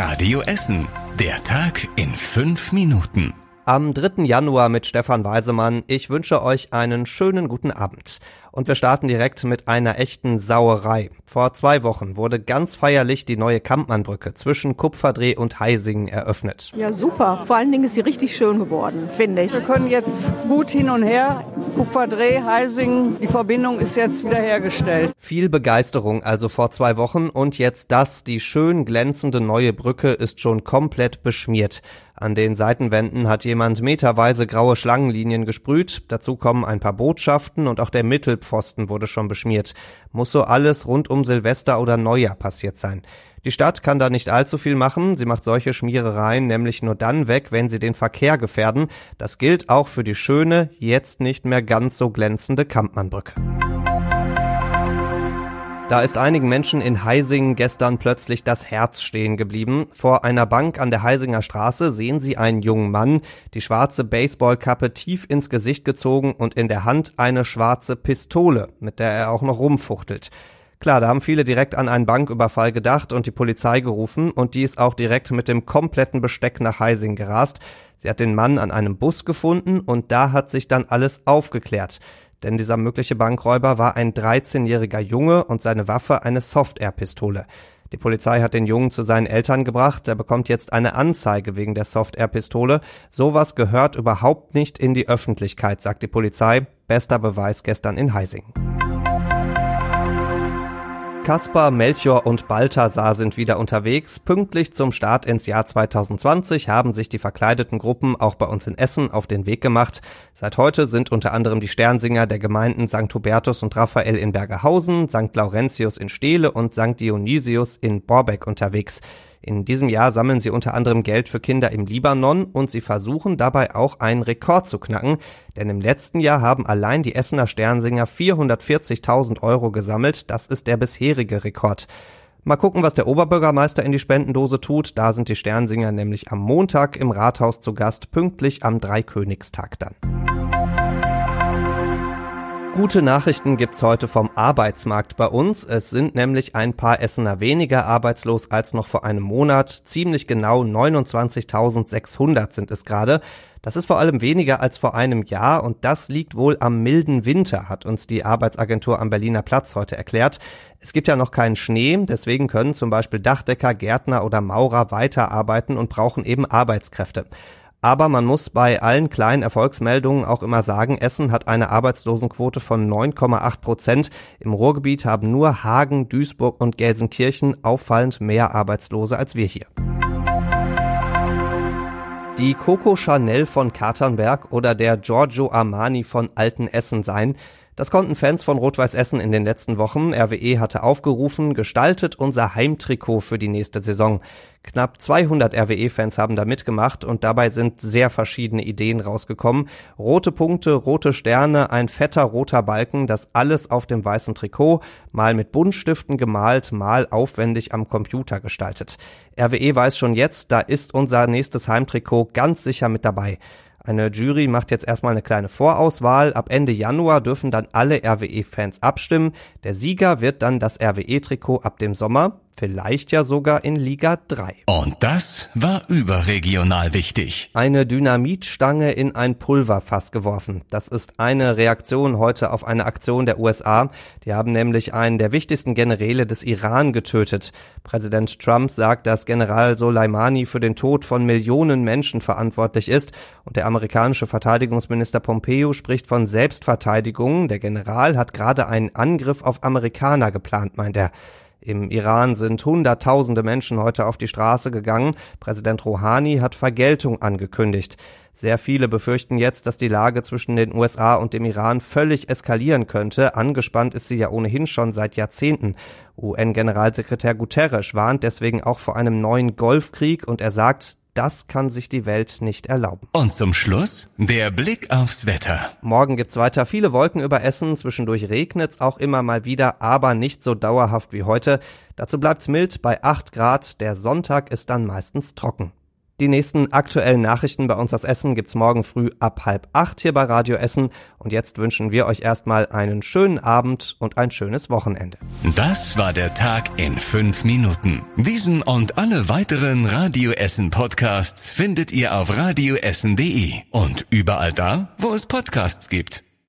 Radio Essen. Der Tag in fünf Minuten. Am 3. Januar mit Stefan Weisemann. Ich wünsche euch einen schönen guten Abend. Und wir starten direkt mit einer echten Sauerei. Vor zwei Wochen wurde ganz feierlich die neue Kampmannbrücke zwischen Kupferdreh und Heisingen eröffnet. Ja, super. Vor allen Dingen ist sie richtig schön geworden, finde ich. Wir können jetzt gut hin und her. Kupferdreh, Heisingen, die Verbindung ist jetzt wiederhergestellt. Viel Begeisterung also vor zwei Wochen und jetzt das, die schön glänzende neue Brücke ist schon komplett beschmiert. An den Seitenwänden hat jemand meterweise graue Schlangenlinien gesprüht. Dazu kommen ein paar Botschaften und auch der Mittelpfosten wurde schon beschmiert. Muss so alles rund um Silvester oder Neujahr passiert sein. Die Stadt kann da nicht allzu viel machen. Sie macht solche Schmierereien nämlich nur dann weg, wenn sie den Verkehr gefährden. Das gilt auch für die schöne, jetzt nicht mehr ganz so glänzende Kampmannbrücke. Da ist einigen Menschen in Heisingen gestern plötzlich das Herz stehen geblieben. Vor einer Bank an der Heisinger Straße sehen sie einen jungen Mann, die schwarze Baseballkappe tief ins Gesicht gezogen und in der Hand eine schwarze Pistole, mit der er auch noch rumfuchtelt. Klar, da haben viele direkt an einen Banküberfall gedacht und die Polizei gerufen und die ist auch direkt mit dem kompletten Besteck nach Heising gerast. Sie hat den Mann an einem Bus gefunden und da hat sich dann alles aufgeklärt. Denn dieser mögliche Bankräuber war ein 13-jähriger Junge und seine Waffe eine Soft-Air-Pistole. Die Polizei hat den Jungen zu seinen Eltern gebracht. Er bekommt jetzt eine Anzeige wegen der Soft-Air-Pistole. Sowas gehört überhaupt nicht in die Öffentlichkeit, sagt die Polizei. Bester Beweis gestern in Heising. Kaspar, Melchior und Balthasar sind wieder unterwegs. Pünktlich zum Start ins Jahr 2020 haben sich die verkleideten Gruppen auch bei uns in Essen auf den Weg gemacht. Seit heute sind unter anderem die Sternsinger der Gemeinden St. Hubertus und Raphael in Bergerhausen, St. Laurentius in Steele und St. Dionysius in Borbeck unterwegs. In diesem Jahr sammeln sie unter anderem Geld für Kinder im Libanon und sie versuchen dabei auch einen Rekord zu knacken, denn im letzten Jahr haben allein die Essener Sternsinger 440.000 Euro gesammelt. Das ist der bisherige Rekord. Mal gucken, was der Oberbürgermeister in die Spendendose tut. Da sind die Sternsinger nämlich am Montag im Rathaus zu Gast, pünktlich am Dreikönigstag dann. Gute Nachrichten gibt's heute vom Arbeitsmarkt bei uns. Es sind nämlich ein paar Essener weniger arbeitslos als noch vor einem Monat. Ziemlich genau 29.600 sind es gerade. Das ist vor allem weniger als vor einem Jahr und das liegt wohl am milden Winter, hat uns die Arbeitsagentur am Berliner Platz heute erklärt. Es gibt ja noch keinen Schnee, deswegen können zum Beispiel Dachdecker, Gärtner oder Maurer weiterarbeiten und brauchen eben Arbeitskräfte. Aber man muss bei allen kleinen Erfolgsmeldungen auch immer sagen, Essen hat eine Arbeitslosenquote von 9,8 Prozent. Im Ruhrgebiet haben nur Hagen, Duisburg und Gelsenkirchen auffallend mehr Arbeitslose als wir hier. Die Coco Chanel von Katernberg oder der Giorgio Armani von Altenessen sein. Das konnten Fans von Rot-Weiß Essen in den letzten Wochen. RWE hatte aufgerufen, gestaltet unser Heimtrikot für die nächste Saison. Knapp 200 RWE-Fans haben da mitgemacht und dabei sind sehr verschiedene Ideen rausgekommen. Rote Punkte, rote Sterne, ein fetter roter Balken, das alles auf dem weißen Trikot, mal mit Buntstiften gemalt, mal aufwendig am Computer gestaltet. RWE weiß schon jetzt, da ist unser nächstes Heimtrikot ganz sicher mit dabei. Eine Jury macht jetzt erstmal eine kleine Vorauswahl. Ab Ende Januar dürfen dann alle RWE-Fans abstimmen. Der Sieger wird dann das RWE-Trikot ab dem Sommer Vielleicht ja sogar in Liga 3. Und das war überregional wichtig. Eine Dynamitstange in ein Pulverfass geworfen. Das ist eine Reaktion heute auf eine Aktion der USA. Die haben nämlich einen der wichtigsten Generäle des Iran getötet. Präsident Trump sagt, dass General Soleimani für den Tod von Millionen Menschen verantwortlich ist. Und der amerikanische Verteidigungsminister Pompeo spricht von Selbstverteidigung. Der General hat gerade einen Angriff auf Amerikaner geplant, meint er. Im Iran sind Hunderttausende Menschen heute auf die Straße gegangen. Präsident Rouhani hat Vergeltung angekündigt. Sehr viele befürchten jetzt, dass die Lage zwischen den USA und dem Iran völlig eskalieren könnte. Angespannt ist sie ja ohnehin schon seit Jahrzehnten. UN-Generalsekretär Guterres warnt deswegen auch vor einem neuen Golfkrieg und er sagt, das kann sich die Welt nicht erlauben. Und zum Schluss der Blick aufs Wetter. Morgen gibt's weiter viele Wolken über Essen, zwischendurch regnet's auch immer mal wieder, aber nicht so dauerhaft wie heute. Dazu bleibt's mild bei 8 Grad, der Sonntag ist dann meistens trocken. Die nächsten aktuellen Nachrichten bei uns aus Essen gibt's morgen früh ab halb acht hier bei Radio Essen. Und jetzt wünschen wir euch erstmal einen schönen Abend und ein schönes Wochenende. Das war der Tag in fünf Minuten. Diesen und alle weiteren Radio Essen Podcasts findet ihr auf radioessen.de und überall da, wo es Podcasts gibt.